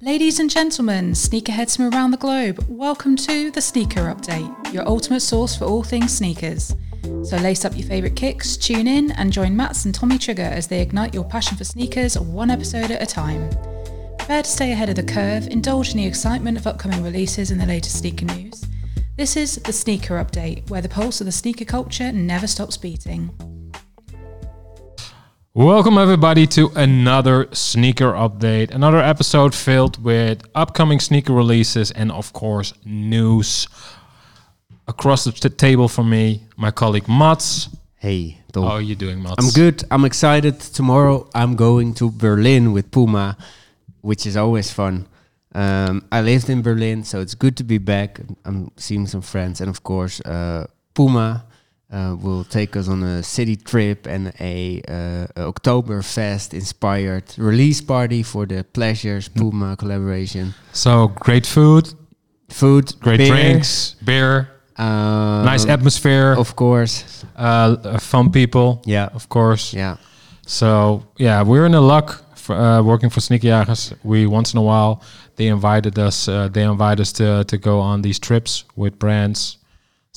Ladies and gentlemen, sneakerheads from around the globe, welcome to the Sneaker Update, your ultimate source for all things sneakers. So lace up your favourite kicks, tune in, and join Mats and Tommy Trigger as they ignite your passion for sneakers one episode at a time. Prepare to stay ahead of the curve, indulge in the excitement of upcoming releases and the latest sneaker news. This is the Sneaker Update, where the pulse of the sneaker culture never stops beating. Welcome, everybody, to another sneaker update. Another episode filled with upcoming sneaker releases and, of course, news. Across the t- table from me, my colleague Mats. Hey, Tom. How are you doing, Mats? I'm good. I'm excited. Tomorrow I'm going to Berlin with Puma, which is always fun. Um, I lived in Berlin, so it's good to be back. I'm seeing some friends, and of course, uh, Puma uh, will take us on a city trip and a uh, Oktoberfest inspired release party for the Pleasures Puma collaboration. So, great food, Food, great beer, drinks, beer, um, nice atmosphere, of course. uh, uh, fun people, Yeah, of course. yeah. So yeah, we're in the luck for uh, working for Sneakerjagers. We once in a while they invited us. Uh, they invite us to to go on these trips with brands,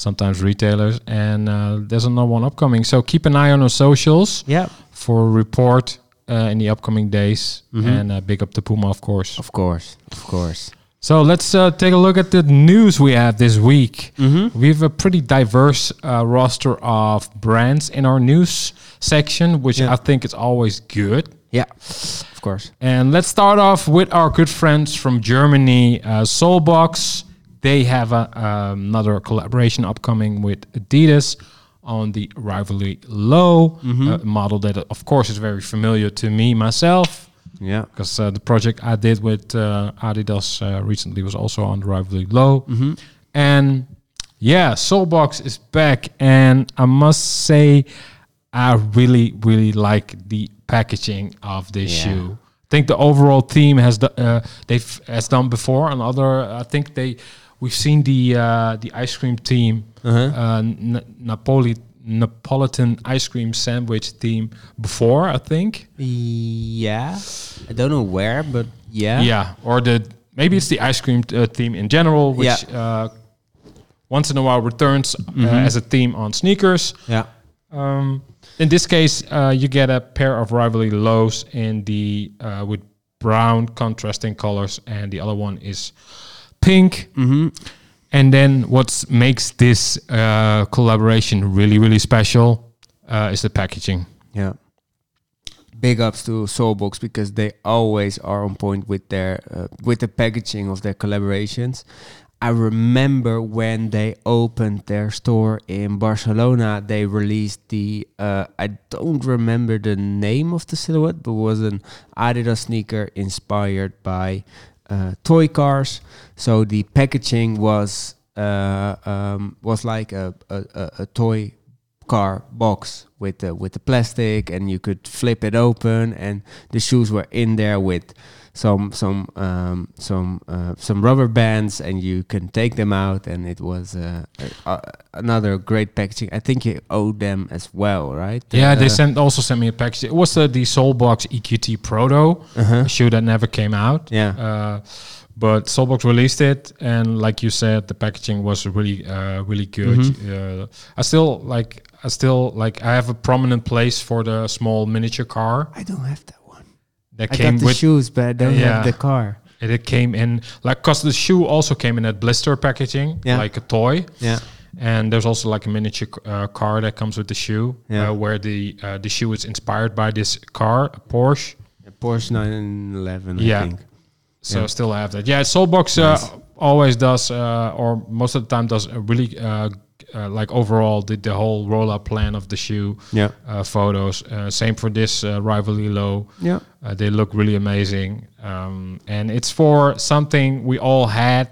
sometimes retailers, and uh, there's another one upcoming. So keep an eye on our socials Yeah, for a report uh, in the upcoming days. Mhm. And uh, big up to Puma, of course. of course, of course. So let's uh, take a look at the news we have this week. Mm-hmm. We have a pretty diverse uh, roster of brands in our news section, which Yeah. I think is always good. Yeah, of course. And let's start off with our good friends from Germany, uh, solebox. They have a, another collaboration upcoming with Adidas on the Rivalry Low Mm-hmm. model that, of course, is very familiar to me myself Yeah. because uh, the project I did with uh, Adidas uh, recently was also on the Rivalry Low. Mm-hmm. And yeah, solebox is back, and I must say, I really, really like the packaging of this Yeah. shoe. I think the overall theme has uh, they've has done before on other. I think they we've seen the uh, the ice cream team, Uh-huh. uh, N- Napoli Napolitan ice cream sandwich team before. I think. Yeah. I don't know where, but yeah. Yeah, or the maybe it's the ice cream uh, theme in general, which uh, once in a while returns Mm-hmm. uh, as a theme on sneakers. Yeah. Um, in this case, uh, you get a pair of rivalry lows in the uh, with brown contrasting colors, and the other one is pink. Mm-hmm. And then what makes this uh, collaboration really, really special uh, is the packaging. Yeah. Big ups to solebox because they always are on point with their uh, with the packaging of their collaborations. I remember when they opened their store in Barcelona, they released the uh, I don't remember the name of the silhouette, but was an Adidas sneaker inspired by toy cars. So the packaging was uh, um, was like a, a, a, toy car box with the with the plastic and you could flip it open and the shoes were in there with some some um, some uh, some rubber bands and you can take them out and it was uh, uh, another great packaging. I think you owe them as well, right? Yeah, they Uh, sent also sent me a package. It was uh, the solebox EQT Proto, a shoe that never came out. Yeah. Uh, but solebox released it, and like you said, the packaging was really, uh, really good. Mm-hmm. Uh, I still like, I still like, I have a prominent place for the small miniature car I don't have that. That I came got the with. shoes, but I don't Yeah. have the car. It, it came in like, cause the shoe also came in that blister packaging, Yeah. like a toy. Yeah. And there's also like a miniature uh, car that comes with the shoe, Yeah. uh, where the uh, the shoe is inspired by this car, a Porsche. A Porsche 911, I Yeah. think. So Yeah. still have that. Yeah, solebox uh, Nice. always does, uh, or most of the time does a really uh, like overall the, the whole rollout plan of the shoe Yeah. uh, photos. Uh, same for this uh, rivalry low. Yeah. Uh, they look really amazing, um, and it's for something we all had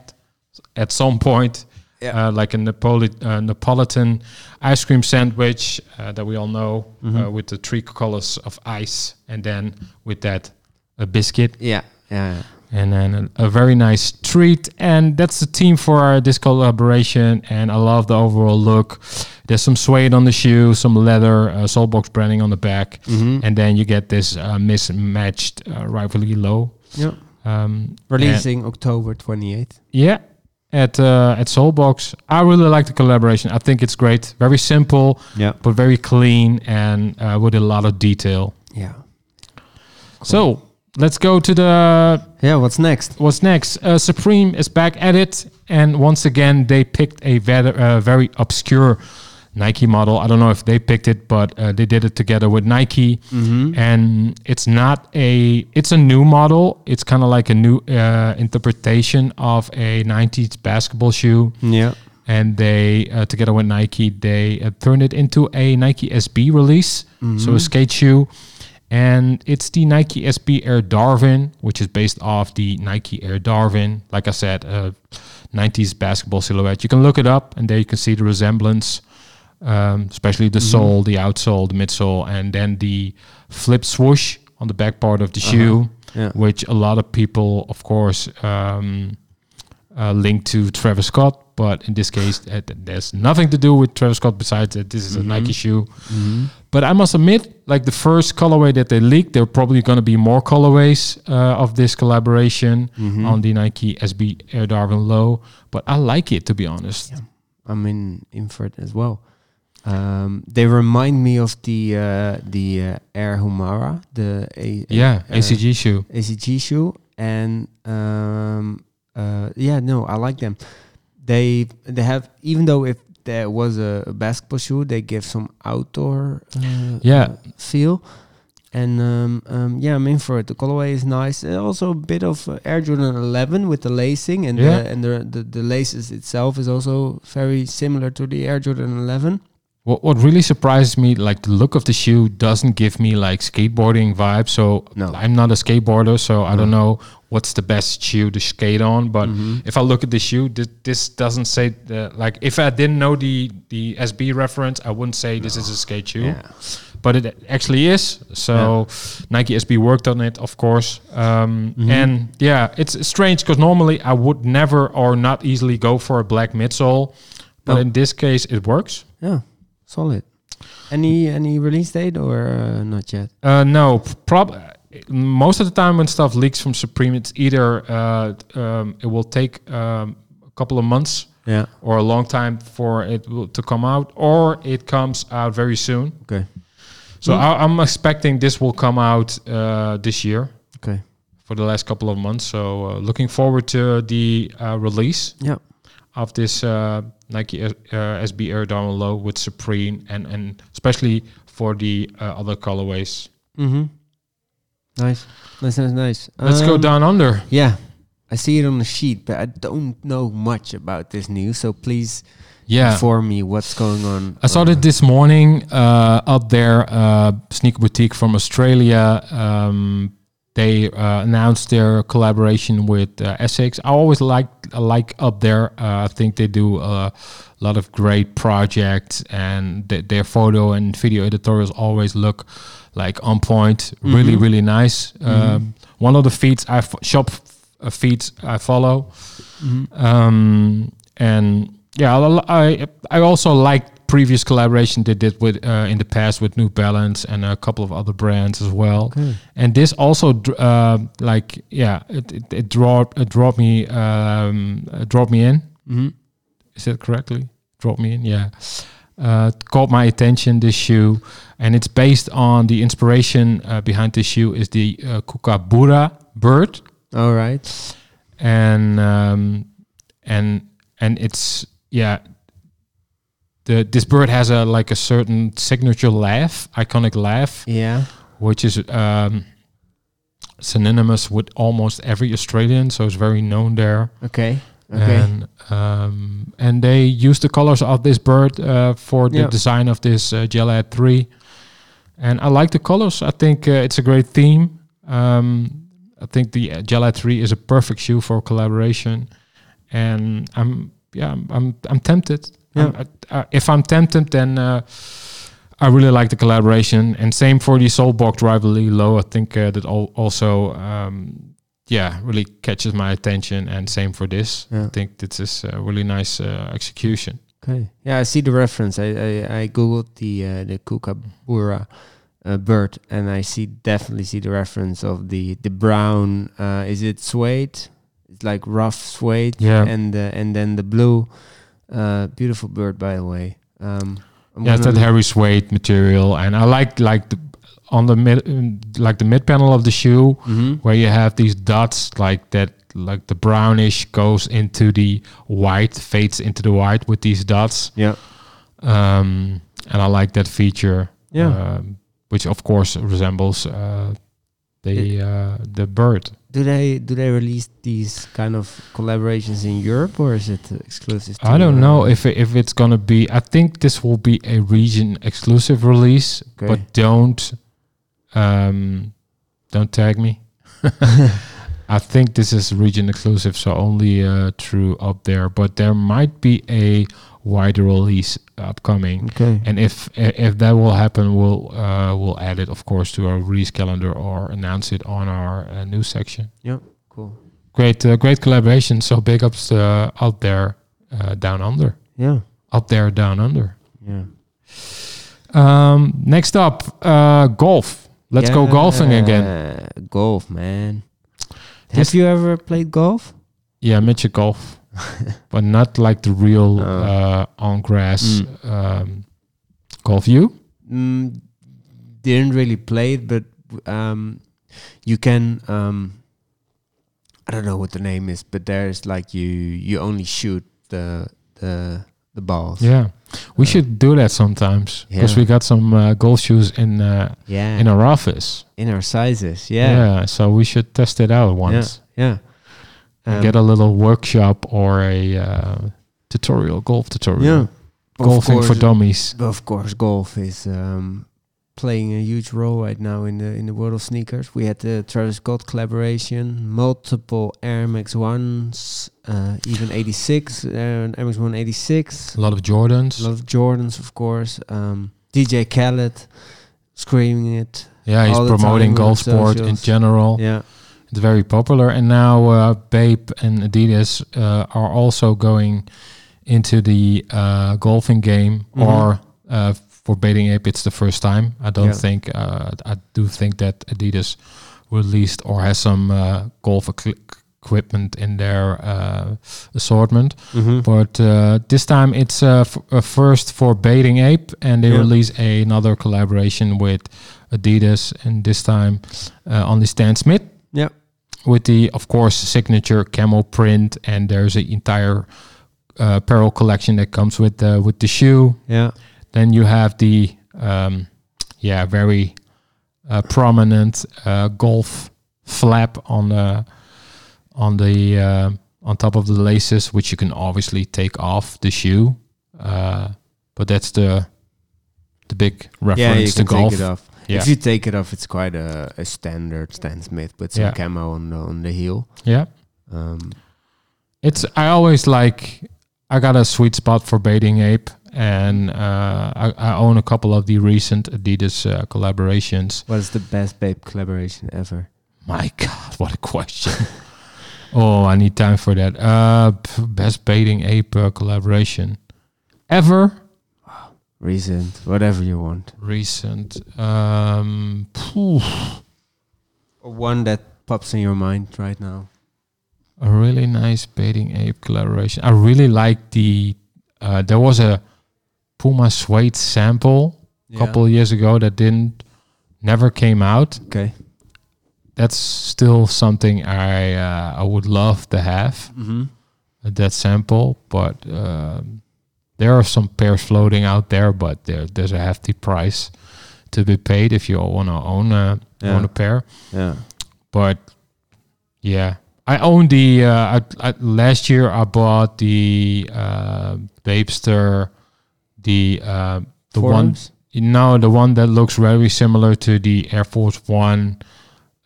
at some point. Yeah. Uh, like a Napoli- uh, Napolitan ice cream sandwich uh, that we all know, Mm-hmm. uh, with the three colors of ice, and then with that a biscuit Yeah. Yeah. And then a, a very nice treat and that's the team for our, this collaboration and i love the overall look there's some suede on the shoe some leather uh, solebox branding on the back Mm-hmm. and then you get this uh, mismatched uh, rivalry low Yeah. Um, Releasing October 28th. Yeah, at uh, at solebox. I really like the collaboration. I think it's great. Very simple, Yeah. but very clean and uh, with a lot of detail. Yeah. So let's go to the Yeah, what's next? what's next. Uh, Supreme is back at it, and once again they picked a very, uh, very obscure Nike model. I don't know if they picked it, but uh, they did it together with Nike. Mm-hmm. and it's not a it's a new model it's kind of like a new uh, interpretation of a 90s basketball shoe Yeah. and they uh, together with nike they uh, turned it into a nike sb release so a skate shoe and it's the nike sb air darwin which is based off the nike air darwin. Like i said uh, 90s basketball silhouette. You can look it up and there you can see the resemblance um, especially the sole the outsole the midsole and then the flip swoosh on the back part of the shoe Yeah. which a lot of people, of course, um, uh, link to Travis Scott. But in this case, there's nothing to do with Travis Scott besides that this is a Nike shoe. But I must admit, like the first colorway that they leaked, there are probably going to be more colorways uh, of this collaboration on the Nike SB Air Darwin Low. But I like it to be honest. I'm in in for it as well. Um, they remind me of the uh, the uh, Air Humara, the A- Yeah, uh, ACG shoe. ACG shoe, and um, uh, yeah, no, I like them. They they have even though if there was a, a basketball shoe, they give some outdoor uh, Yeah. feel. And um, um, yeah, I'm in for it. The colorway is nice. And also a bit of uh, Air Jordan 11 with the lacing, and Yeah. the, and the, the the laces itself is also very similar to the Air Jordan 11. What what really surprises me, like the look of the shoe, doesn't give me like skateboarding vibes. So No. I'm not a skateboarder, so I don't know what's the best shoe to skate on. But Mhm. if I look at the shoe, this, this doesn't say the, like if I didn't know the the SB reference, I wouldn't say this is a skate shoe. Yeah. But it actually is. So Nike SB worked on it, of course. Um, Mhm. And yeah, it's strange because normally I would never or not easily go for a black midsole. But No. in this case, it works. Yeah, solid. Any any release date or uh, not yet? Uh, no, prob. Most of the time when stuff leaks from Supreme, it's either uh, um, it will take um, a couple of months Yeah. or a long time for it will, to come out, or it comes out very soon. Okay. So Hmm. I, I'm expecting this will come out uh, this year Okay. for the last couple of months. So uh, looking forward to the uh, release Yeah. Of this uh, Nike uh, SB Air Darwin Low with Supreme, and and especially for the uh, other colorways. Mm-hmm. Nice. Nice, nice, nice. Let's go Um, down under. Yeah. I see it on the sheet, but I don't know much about this news. So please Yeah. inform me what's going on. I saw it this morning uh, up there, uh, Sneaker Boutique from Australia. Um, they uh, announced their collaboration with uh, ASICS. I always like like up there. Uh, I think they do a lot of great projects, and th- their photo and video editorials always look like on point. Really, Mhm. really nice. Um, one of the feeds I f- shop uh, feeds I follow. Mhm. Um, and yeah, I I also like previous collaboration they did with uh, in the past with New Balance and a couple of other brands as well. Okay. And this also uh, like yeah, it it, it dropped it dropped me um, uh, dropped me in. Mhm. Is that correctly? Dropped me in, yeah. Uh, caught my attention this shoe, and it's based on the inspiration uh, behind this shoe is the uh, kookaburra bird All right. and um, and and it's yeah. The this bird has a like a certain signature laugh, iconic laugh, Yeah. which is um, synonymous with almost every Australian, so it's very known there. Okay. Okay. And um, and they use the colors of this bird uh, for the Yeah. design of this uh, Gel-Lyte three, and I like the colors. I think uh, it's a great theme. Um, I think the uh, Gel-Lyte three is a perfect shoe for collaboration, and I'm yeah I'm I'm, I'm tempted. Yeah. I'm- if I'm tempted, then uh, I really like the collaboration. And same for the solebox rivalry low. I think uh, that al- also um, yeah really catches my attention. And same for this. Yeah. I think this is a really nice uh, execution. Okay. Yeah, I see the reference. I I, I googled the uh, the kookaburra uh, bird, and I see definitely see the reference of the the brown. Uh, is it suede? It's like rough suede. Yeah. And and then the blue. Uh, beautiful bird, by the way. Um, I'm yeah, it's that hairy suede material, and I like like the on the mid like the mid panel of the shoe Mhm. where you have these dots like that like the brownish goes into the white fades into the white with these dots Yeah. um and i like that feature Yeah. um, which of course resembles uh the uh the bird Do they do they release these kind of collaborations in Europe or is it exclusive? To, i don't know if it, if it's gonna be i think this will be a region exclusive release Okay. but don't um don't tag me I think this is region exclusive, so only uh, through up there. But there might be a wider release upcoming, Okay. and if if that will happen, we'll uh, we'll add it, of course, to our release calendar or announce it on our uh, news section. Yeah. Cool. Great, uh, great collaboration. So big ups uh, out there, uh, down under, Yeah. up there, down under. Yeah. Um, next up, uh, golf. Let's go golfing again. Golf, man. This- Have you ever played golf? Yeah, midget golf, but not like the real Oh. uh, on grass um, golf. You? Mm, didn't really play it, but um, you can. Um, I don't know what the name is, but there's like you you only shoot the the the balls. Yeah, we Uh, should do that sometimes because yeah. we got some uh, golf shoes in uh, Yeah. in our office. in our sizes. Yeah. yeah. so we should test it out once. Yeah. And Um, get a little workshop or a uh, tutorial, golf tutorial. yeah. Golfing for course- dummies. Of course, golf is um, playing a huge role right now in the in the world of sneakers. We had the Travis Scott collaboration, multiple Air Max ones, uh, even 86, uh, Air Max One 86, A lot of Jordans. a lot of Jordans, of course. Um, DJ Khaled screaming it. yeah, he's promoting golf sport in general. Yeah, It's very popular, and now uh, Bape and Adidas uh, are also going into the uh, golfing game. Mhm. Or uh, for Bathing Ape, it's the first time. I don't Yeah. think. Uh, I do think that Adidas released or has some uh, golf equi- equipment in their uh, assortment. mm-hmm. But uh, this time it's uh, f- a first for Bathing Ape, and they Yeah. release another collaboration with Adidas, and this time uh, on the Stan Smith yeah, with the of course signature camo print and there's an entire uh, apparel collection that comes with the with the shoe yeah, then you have the um, yeah very uh, prominent uh, golf flap on the on the uh, on top of the laces which you can obviously take off the shoe uh, but that's the the big yeah. You reference to can golf take it off. Yeah If you take it off, it's quite a, a standard Stan Smith with some Yeah. camo on the on the heel. yeah Um, It's I always like I got a sweet spot for Bathing Ape and uh, I, I own a couple of the recent Adidas uh, collaborations. what is the best Bape collaboration ever? My God, what a question! oh, I need time for that. Uh, best Bathing Ape uh, collaboration ever Recent, whatever you want. recent. Um, one that pops in your mind right now. a really nice Bathing Ape collaboration. I really like the. Uh, there was a Puma suede sample a couple of years ago that didn't never came out. Okay. That's still something I uh, I would love to have Mm-hmm. that sample, but um, there are some pairs floating out there, but there there's a hefty price to be paid if you want to own a Yeah. own a pair. Yeah. But yeah, I own the. Uh, I, I, last year I bought the uh, Bapesta, the uh, the one Forums? no, the one that looks very similar to the Air Force One.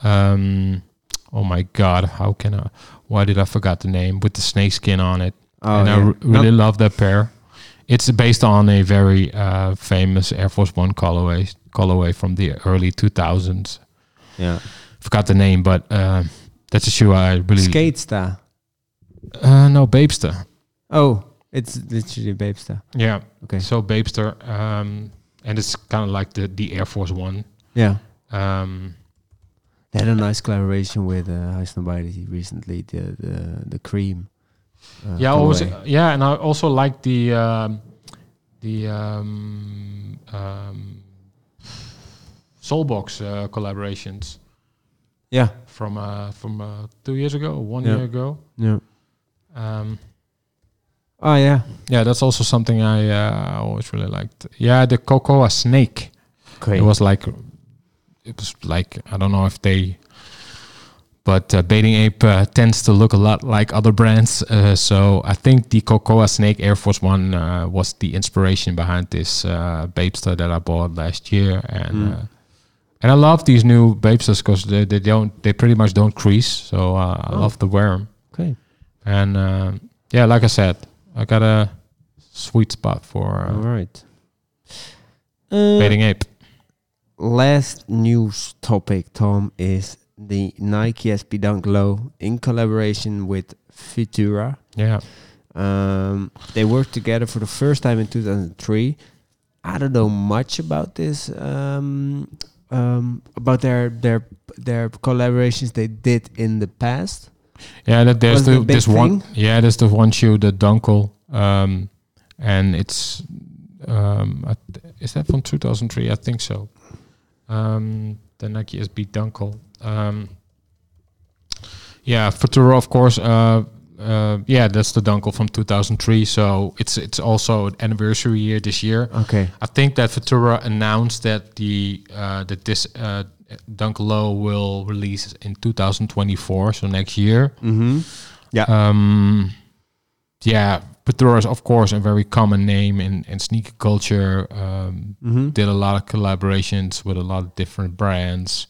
Um, oh my God, how can I? Why did I forget the name with the snakeskin on it? Oh, and I yeah. r- really Not- love that pair. It's based on a very uh, famous Air Force One colorway colorway from the early 2000s. yeah. Forgot the name, but uh, that's a shoe I really. Skate Star. Uh, no, Bapesta. Oh, it's literally Bape Sta. Yeah. Okay. So Bapesta, um, and it's kind of like the the Air Force One. Yeah. Um, They had a nice collaboration with uh, Snobiety recently. The the the cream. Uh, yeah, always, yeah, and I also like the um, the um, um, solebox uh, collaborations Yeah. from uh, from uh, two years ago, one Yeah. year ago. Yeah. Um, Oh yeah. yeah, that's also something I uh, always really liked. Yeah, the Cocoa Snake. Great. It was like it was like I don't know if they, but uh, Bathing Ape uh, tends to look a lot like other brands. Uh, so I think the Cocoa Snake Air Force One uh, was the inspiration behind this uh, Bapesta that I bought last year, and Mm. uh, and I love these new Bapestas because they, they don't they pretty much don't crease. So uh, I Oh. love to wear them, okay. and yeah, like I said, I got a sweet spot for All right. Bathing Ape. last news topic, Tom, is the Nike SB Dunk Low in collaboration with Futura. Yeah. Um, they worked together for the first time in 2003. I don't know much about this, um, um, about their their their collaborations they did in the past. Yeah, that there's the, this one. Yeah, there's the one shoe, the Dunk Low, um, and it's um, is that from 2003? I think so. Um, the Nike SB Dunk Low. Um, yeah, Futura, of course. Uh, uh, yeah, that's the Dunk Low from 2003. So it's it's also an anniversary year this year. Okay. I think that Futura announced that the uh, that this uh, Dunk Low will release in 2024, so next year. Mm-hmm. Yeah. Um, yeah, Futura is of course a very common name in, in sneaker culture. Um, mm-hmm. did a lot of collaborations with a lot of different brands,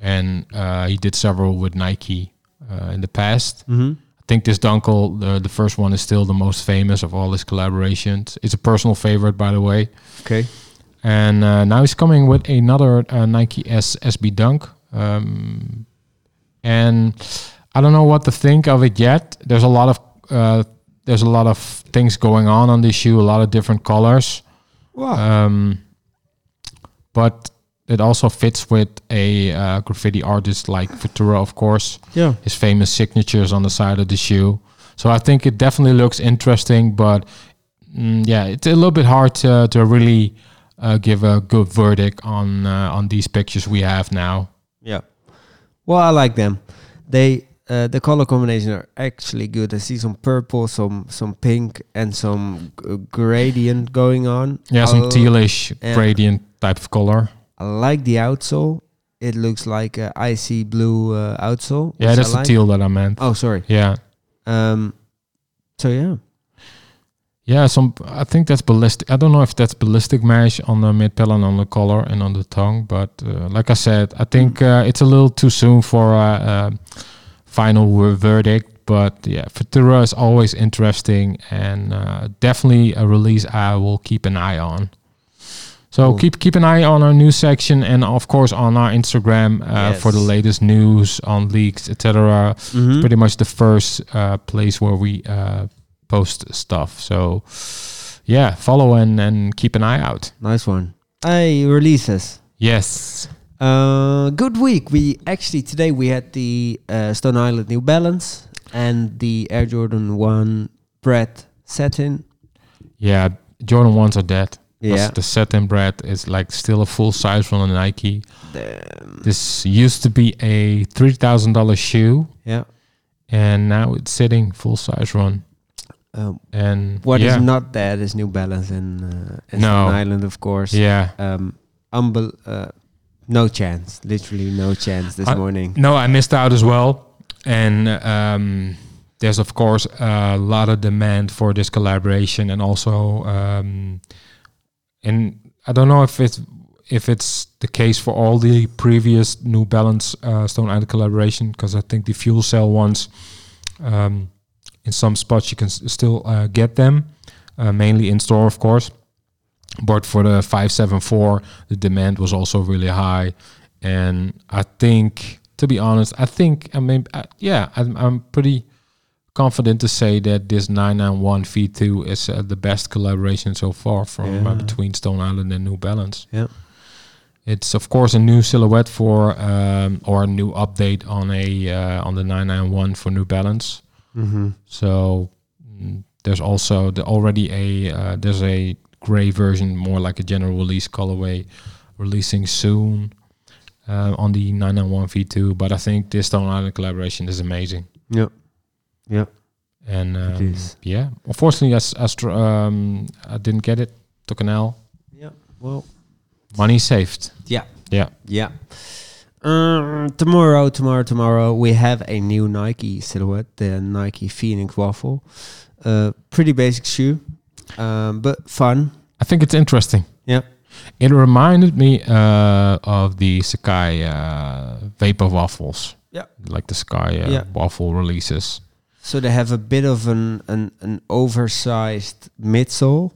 and uh, he did several with Nike uh, in the past. Mm-hmm. I think this Dunk Low, the, the first one, is still the most famous of all his collaborations. It's a personal favorite, by the way. Okay. And uh, now he's coming with another uh, Nike S SB Dunk. Um, and I don't know what to think of it yet. There's a lot of uh, there's a lot of things going on on this shoe. A lot of different colors. Wow. Um, but it also fits with a uh, graffiti artist like Futura, of course. yeah. His famous signatures on the side of the shoe. So I think it definitely looks interesting, but mm, yeah, it's a little bit hard to, to really uh, give a good verdict on uh, on these pictures we have now. Yeah. Well, I like them. They uh, the color combination are actually good. I see some purple, some some pink, and some g- gradient going on. Yeah, some tealish gradient type of color. I like the outsole. It looks like a icy blue uh, outsole. Yeah, that's the teal that I meant. Oh, sorry. Yeah, Um. So yeah. yeah. Some I think that's ballistic. I don't know if that's ballistic mesh on the mid pedal and on the collar and on the tongue, but uh, like I said, I think uh, it's a little too soon for a, a final verdict. But yeah, Futura is always interesting and uh, definitely a release I will keep an eye on. So Cool. keep keep an eye on our news section and of course on our Instagram uh, for the latest news on leaks, etc. Mhm. Pretty much the first uh, place where we uh, post stuff. So yeah, follow and and keep an eye out. Nice one. Hey, releases. Yes. Uh, good week. We actually today we had the uh, Stone Island New Balance and the Air Jordan One Bread Satin. Yeah, Jordan ones are dead. Yeah. The satin bread is like still a full size from a Nike. The- This used to be a three thousand dollar shoe, yeah. and now it's sitting full size run. Um, And what is yeah, not dead is New Balance and, uh, and No. Island, of course. yeah. Um, unbel- uh, no chance. Literally no chance this I- morning. No, I missed out as well. And um, there's of course a lot of demand for this collaboration, and also, um, and I don't know if it's if it's the case for all the previous New Balance uh, Stone Island collaboration, because I think the fuel cell ones, um, in some spots you can s- still uh, get them, uh, mainly in store, of course. But for the 574, the demand was also really high, and I think, to be honest, I think I mean, uh, yeah, I'm, I'm pretty confident to say that this 991 V2 is uh, the best collaboration so far from uh, Yeah. between Stone Island and New Balance. Yeah. It's of course a new silhouette for um, or a new update on a uh, on the 991 for New Balance. Mm-hmm. So mm, there's also the already a uh, there's a gray version, more like a general release colorway, releasing soon uh, on the 991 V2. But I think this Stone Island collaboration is amazing. Yep. Yep. And um, is. yeah, unfortunately, as Astro, um, I didn't get it. Took an L. Yeah. Well. Money saved. Yeah. Yeah. Yeah. Uh, tomorrow, tomorrow, tomorrow, we have a new Nike silhouette, the Nike Phoenix Waffle. Uh, pretty basic shoe, um, but fun. I think it's interesting. Yeah. It reminded me uh, of the sacai uh, vapor waffles. Yeah. Like the sacai uh, Yeah. waffle releases. So they have a bit of an an, an oversized midsole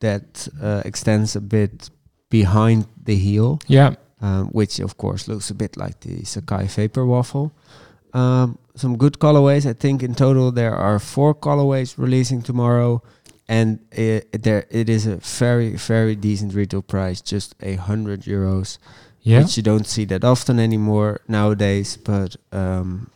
that uh, extends a bit behind the heel, Yeah. um, which of course looks a bit like the sacai Vapor Waffle. Um, some good colorways. I think in total there are four colorways releasing tomorrow, and it, there it is a very very decent retail price, just a hundred euros, Yeah. which you don't see that often anymore nowadays. But um,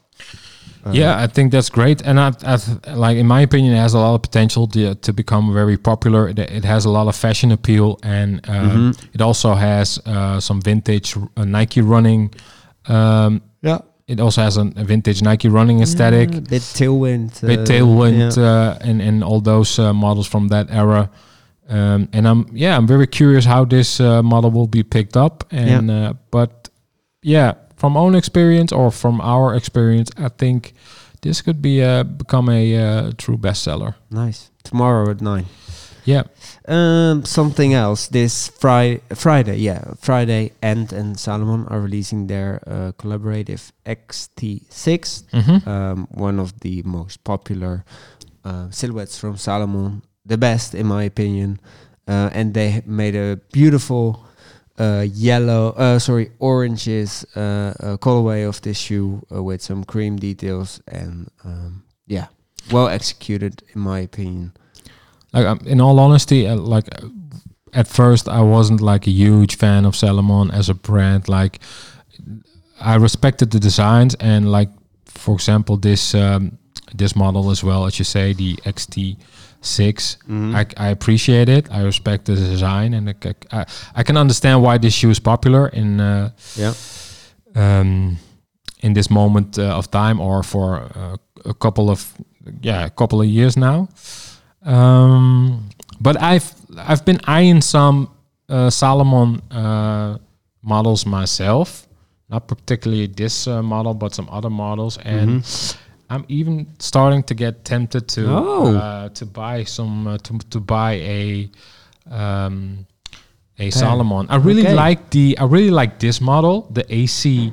uh, yeah, I think that's great, and I, I like in my opinion, it has a lot of potential to, to become very popular. It, it has a lot of fashion appeal, and um, Mhm. it also has uh, some vintage uh, Nike running. Um, yeah, it also has an, a vintage Nike running aesthetic. Yeah, bit tailwind, bit uh, tailwind yeah. uh, and and all those uh, models from that era. Um, and I'm yeah, I'm very curious how this uh, model will be picked up. And uh, but yeah, from own experience or from our experience, I think this could be uh, become a uh, true bestseller. Nice. Tomorrow at nine. Yeah, Um, something else. This Friday, Friday, yeah, Friday. Ant and Salomon are releasing their uh, collaborative XT6, hmm um, one of the most popular uh, silhouettes from Salomon, the best in my opinion. Uh, and they made a beautiful uh, yellow, uh, sorry, oranges uh, uh, colorway of this shoe uh, with some cream details and um, yeah, well executed in my opinion. like um, in all honesty, uh, like at first I wasn't like a huge fan of Salomon as a brand. Like I respected the designs and like for example this um, this model as well as you say the XT6. Mhm. I, I appreciate it. I respect the design and I can understand why this shoe is popular in uh, Yeah. um, in this moment uh, of time or for uh, a couple of yeah a couple of years now. Um, but I've I've been eyeing some uh, Salomon uh, models myself, not particularly this uh, model, but some other models, and I'm even starting to get tempted to Oh. uh, to buy some uh, to to buy a um, a Salomon. I really Okay. like the I really like this model, the AC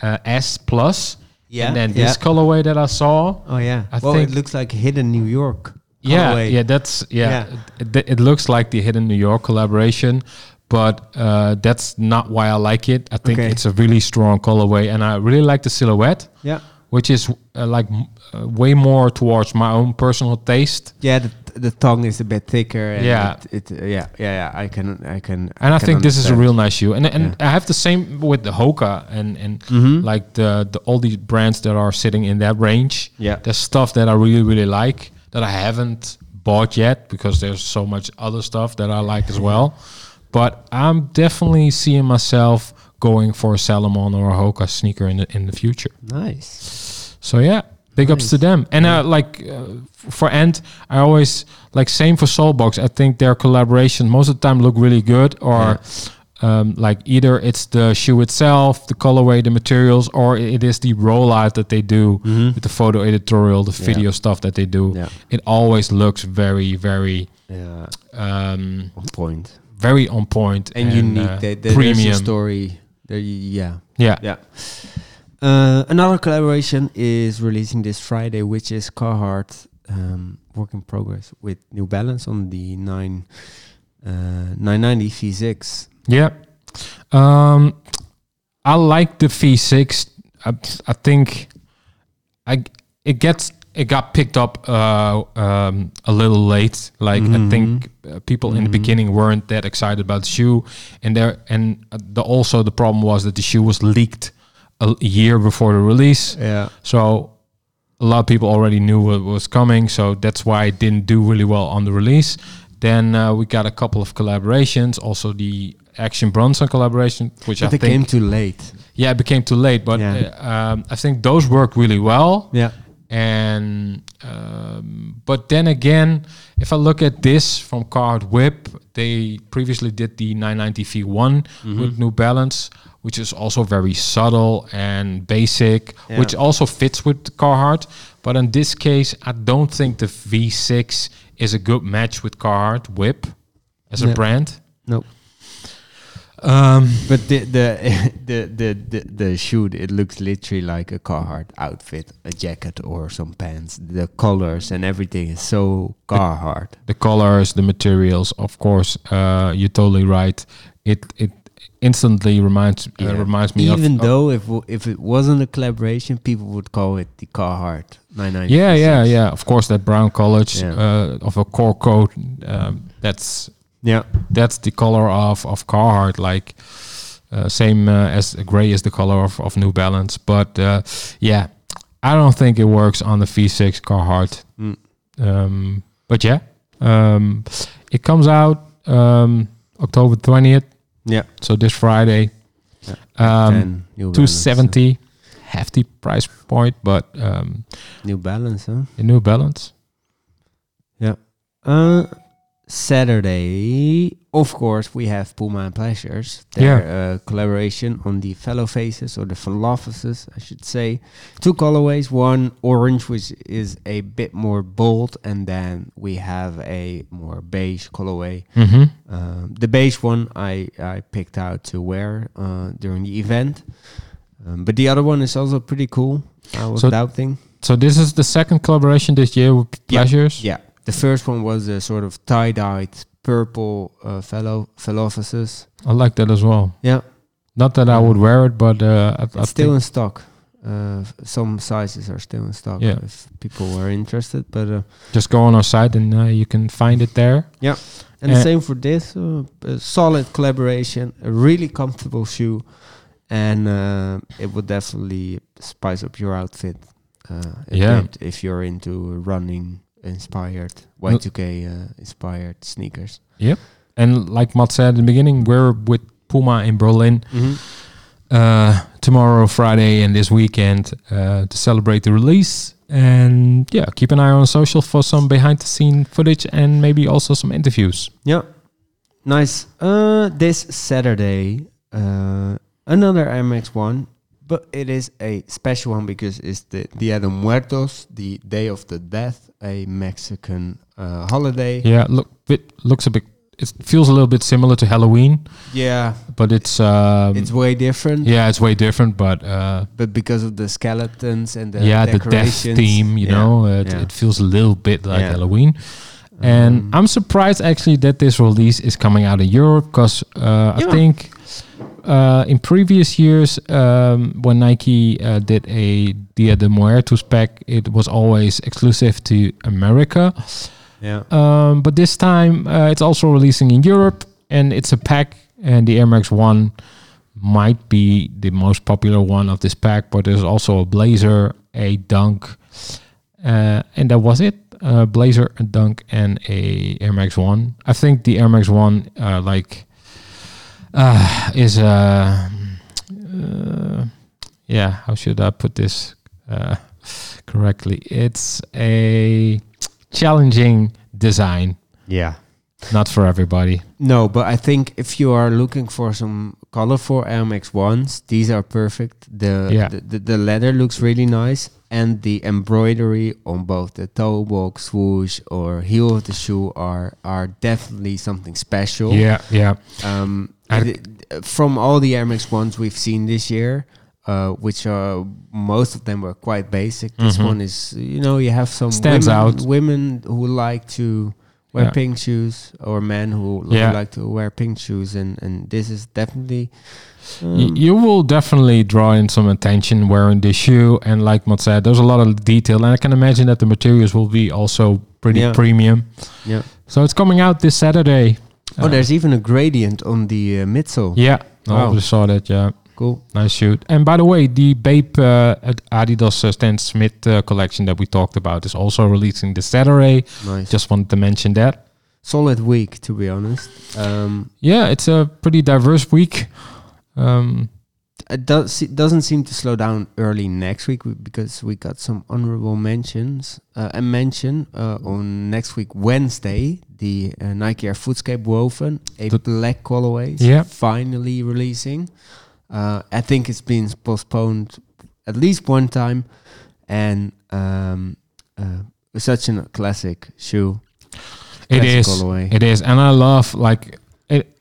uh, S Plus. Yeah, and then yeah. this colorway that I saw. Oh yeah. I well, think- it looks like hidden New York. Yeah, colorway. yeah, that's yeah. Yeah. It, it, it looks like the Hidden New York collaboration, but uh, that's not why I like it. I think Okay. it's a really strong colorway, and I really like the silhouette, Yeah. Which is uh, like uh, way more towards my own personal taste. Yeah. The, the tongue is a bit thicker. And Yeah. It, it, uh, yeah. Yeah. Yeah. I can. I can. And I, can think this is a real nice shoe, and and Yeah. I have the same with the Hoka and and Mhm. like the the all these brands that are sitting in that range. Yeah. There's stuff that I really really like that I haven't bought yet because there's so much other stuff that I like as well. But I'm definitely seeing myself going for a Salomon or a Hoka sneaker in the in the future. Nice. So yeah, big ups to them. And uh, like uh, for Ant, I always like same for solebox. I think their collaboration most of the time look really good, or um, like either it's the shoe itself, the colorway, the materials, or it is the rollout that they do Mhm. with the photo editorial, the Yeah. video stuff that they do. Yeah. It always looks very, very, Yeah. um, On point. very on point And, unique. uh, they, premium. Story. There. y- Yeah. Yeah. Yeah. Uh, another collaboration is releasing this Friday, which is Carhartt um, work in progress with New Balance on the 9 uh, 990 V6. Yeah. Um, I like the V6. I, I think I it gets it got picked up uh, um, a little late. Like I think uh, people in the beginning weren't that excited about the shoe, and there and the also the problem was that the shoe was leaked a year before the release. Yeah. So a lot of people already knew what was coming, so that's why it didn't do really well on the release. Then uh, we got a couple of collaborations, also the Action Bronson collaboration, which But I think came too late. yeah, it became too late. But Yeah. uh, um, I think those worked really well. Yeah. And um, but then again, if I look at this from Carhartt WIP, they previously did the 990 V1 Mm-hmm. with New Balance, which is also very subtle and basic, Yeah. which also fits with Carhartt. But in this case, I don't think the V6 is a good match with Carhartt WIP as a brand. No. Um, But the the the the the, the shoe it looks literally like a Carhartt outfit, a jacket or some pants. The colors and everything is so Carhartt. the colors, the materials, of course, uh, you're totally right. It it instantly reminds uh, Yeah. reminds me Even of, of though if w- if it wasn't a collaboration, people would call it the Carhartt 996. yeah yeah yeah of course that brown college Yeah. uh, of a core coat um, that's Yeah. that's the color of of Carhartt like uh, same uh, as gray is the color of, of New Balance but uh, yeah I don't think it works on the V6 Carhartt Mm. um, but yeah um, it comes out um, October 20th Yeah. so this Friday Yeah. um, 10 New 270 hefty price point but um, New Balance, huh? a New Balance Yeah. Uh, Saturday, of course, we have Puma and Pleasures. Their uh, collaboration on the Velophasis or the philosophises, I should say. Two colorways. One orange, which is a bit more bold, and then we have a more beige colorway. mm-hmm. Um, the beige one I, I picked out to wear uh, during the event. Um, but the other one is also pretty cool. I was So- doubting. so this is the second collaboration this year with Yeah. Pleasures Yeah, the first one was a sort of tie-dyed purple uh, Velophasis. I like that as well Yeah, Not that I would wear it, but uh, I, I still in stock. Uh, some sizes are still in stock Yeah. if people were interested. But uh, just go on our site and uh, you can find it there. Yeah, and the Uh, same for this, uh, solid collaboration, a really comfortable shoe, and uh, it would definitely spice up your outfit. Uh, Yeah. if you're into running inspired, Y2K uh, inspired sneakers. Yep. And like Matt said in the beginning, we're with Puma in Berlin uh, tomorrow, Friday, and this weekend uh, to celebrate the release. And yeah, keep an eye on social for some behind the scene footage and maybe also some interviews. Yeah, nice. Uh, this Saturday, uh, another MX one, but it is a special one because it's the Dia de Muertos, the Day of the Death, a Mexican uh, holiday. Yeah, look, it looks a bit. It feels a little bit similar to Halloween, Yeah, but it's um, it's way different. yeah, it's way different. But uh, But because of the skeletons and the yeah, the death theme, you yeah, know, it, yeah. it feels a little bit like Yeah. Halloween. And Um, I'm surprised actually that this release is coming out in Europe because uh, I think uh, in previous years um, when Nike uh, did a Dia de Muertos pack, it was always exclusive to America. yeah, Um, but this time uh, it's also releasing in Europe and it's a pack and the Air Max 1 might be the most popular one of this pack but there's also a blazer a dunk uh, and that was it. Uh, blazer a dunk and a Air Max 1 I think the Air Max 1 uh, like uh, is uh, uh, yeah how should I put this uh, correctly it's a challenging design yeah. not for everybody No, but I think if you are looking for some colorful Air Max ones, these are perfect. The, Yeah. the, the the leather looks really nice, and the embroidery on both the toe box, swoosh, or heel of the shoe are are definitely something special. yeah yeah Um, from all the Air Max ones we've seen this year, uh, which are most of them were quite basic. This Mhm. one is, you know, you have some Stands women, out. women who like to wear Yeah. pink shoes or men who, Yeah. like to wear pink shoes, and and this is definitely. Y- um, you will definitely draw in some attention wearing this shoe, and like Matt said, there's a lot of detail, and I can imagine that the materials will be also pretty Yeah. premium. yeah. So it's coming out this Saturday. Oh, there's even a gradient on the uh, midsole. yeah. I Wow. already saw that. Yeah, Cool. nice shoe. And by the way, the Bape uh, Adidas uh, Stan Smith uh, collection that we talked about is also releasing this Saturday. Nice. Just wanted to mention that. solid week, to be honest. Um, Yeah, it's a pretty diverse week. Um, it does it doesn't seem to slow down early next week because we got some honorable mentions. Uh, a mention uh, on next week Wednesday, the uh, Nike Air Footscape Woven, a The- black colorway, Yeah. finally releasing. Uh, I think it's been postponed at least one time, and um, uh, such a classic shoe. It Classic is. colorway. It is, and I love like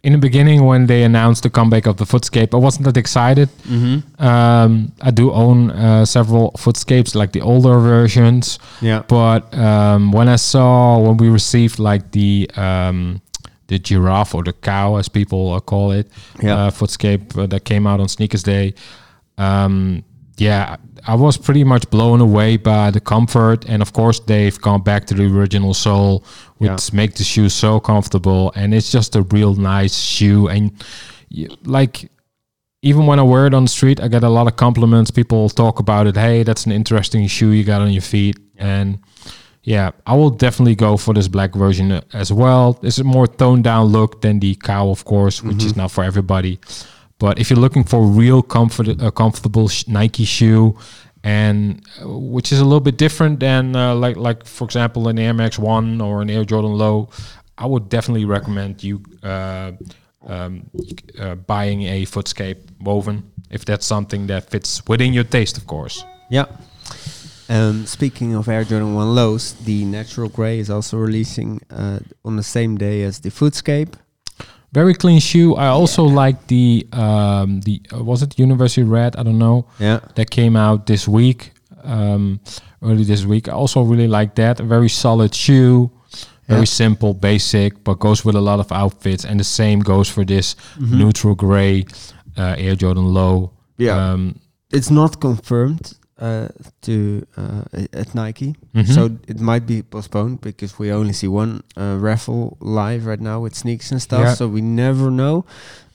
in the beginning when they announced the comeback of the Footscape. I wasn't that excited. Mm-hmm. Um, I do own uh, several Footscapes, like the older versions. Yeah. But um, when I saw when we received like the um, the giraffe or the cow, as people uh, call it, Yeah. uh, Footscape uh, that came out on Sneakers Day. Um, yeah, I was pretty much blown away by the comfort, and of course they've gone back to the original sole, which Yeah. make the shoe so comfortable, and it's just a real nice shoe. And like, even when I wear it on the street, I get a lot of compliments. People talk about it. Hey, that's an interesting shoe you got on your feet, and yeah, I will definitely go for this black version uh, as well. It's a more toned down look than the cow, of course, which is not for everybody. But if you're looking for real comfort, a comfortable sh- Nike shoe, and uh, which is a little bit different than uh, like like for example an Air Max One or an Air Jordan Low, I would definitely recommend you uh, um, uh, buying a Footscape woven if that's something that fits within your taste, of course. Yeah. Um, speaking of Air Jordan 1 lows, the Neutral Grey is also releasing uh, on the same day as the Footscape. Very clean shoe. I also like the um, the uh, was it University Red? I don't know. Yeah. that came out this week, um, early this week. I also really like that. A very solid shoe, very Yeah. simple, basic, but goes with a lot of outfits. And the same goes for this neutral gray uh, Air Jordan Low. Yeah. Um, It's not confirmed uh, to uh, at Nike, mhm. so it might be postponed because we only see one uh, raffle live right now with sneaks and stuff. Yeah. So we never know.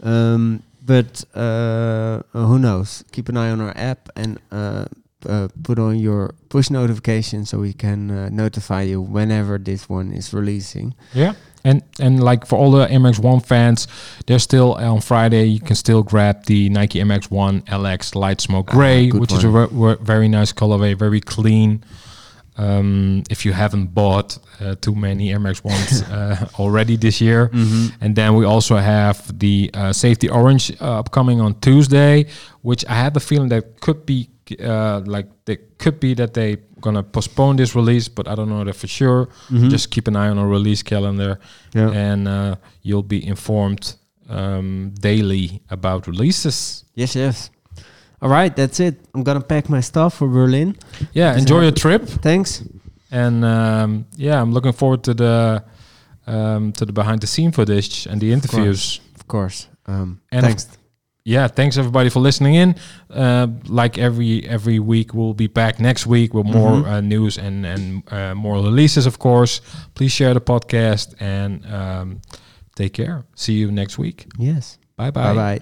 Um, but uh, who knows? Keep an eye on our app and uh, uh, put on your push notification so we can uh, notify you whenever this one is releasing. Yeah. And and like for all the Max One fans, there's still on Friday you can still grab the Nike Max One LX Light Smoke Ah, Gray, which is a one. ver- ver- very nice colorway, very clean. Um, if you haven't bought uh, too many Air Max ones uh, already this year, and then we also have the uh, Safety Orange uh, upcoming on Tuesday, which I have the feeling that could be uh, like they could be that they gonna postpone this release, but I don't know that for sure. Just keep an eye on our release calendar, Yeah. and uh, you'll be informed um, daily about releases. Yes, yes. All right, that's it. I'm gonna pack my stuff for Berlin. Yeah, enjoy your trip, Thanks. and um, yeah, I'm looking forward to the um, to the behind the scene footage and the interviews. Of course. Um, And thanks. Yeah, thanks everybody for listening in. Uh, like every every week, we'll be back next week with more Mhm. uh, news and and uh, more releases. Of course, please share the podcast and um, take care. See you next week. yes. Bye Bye bye.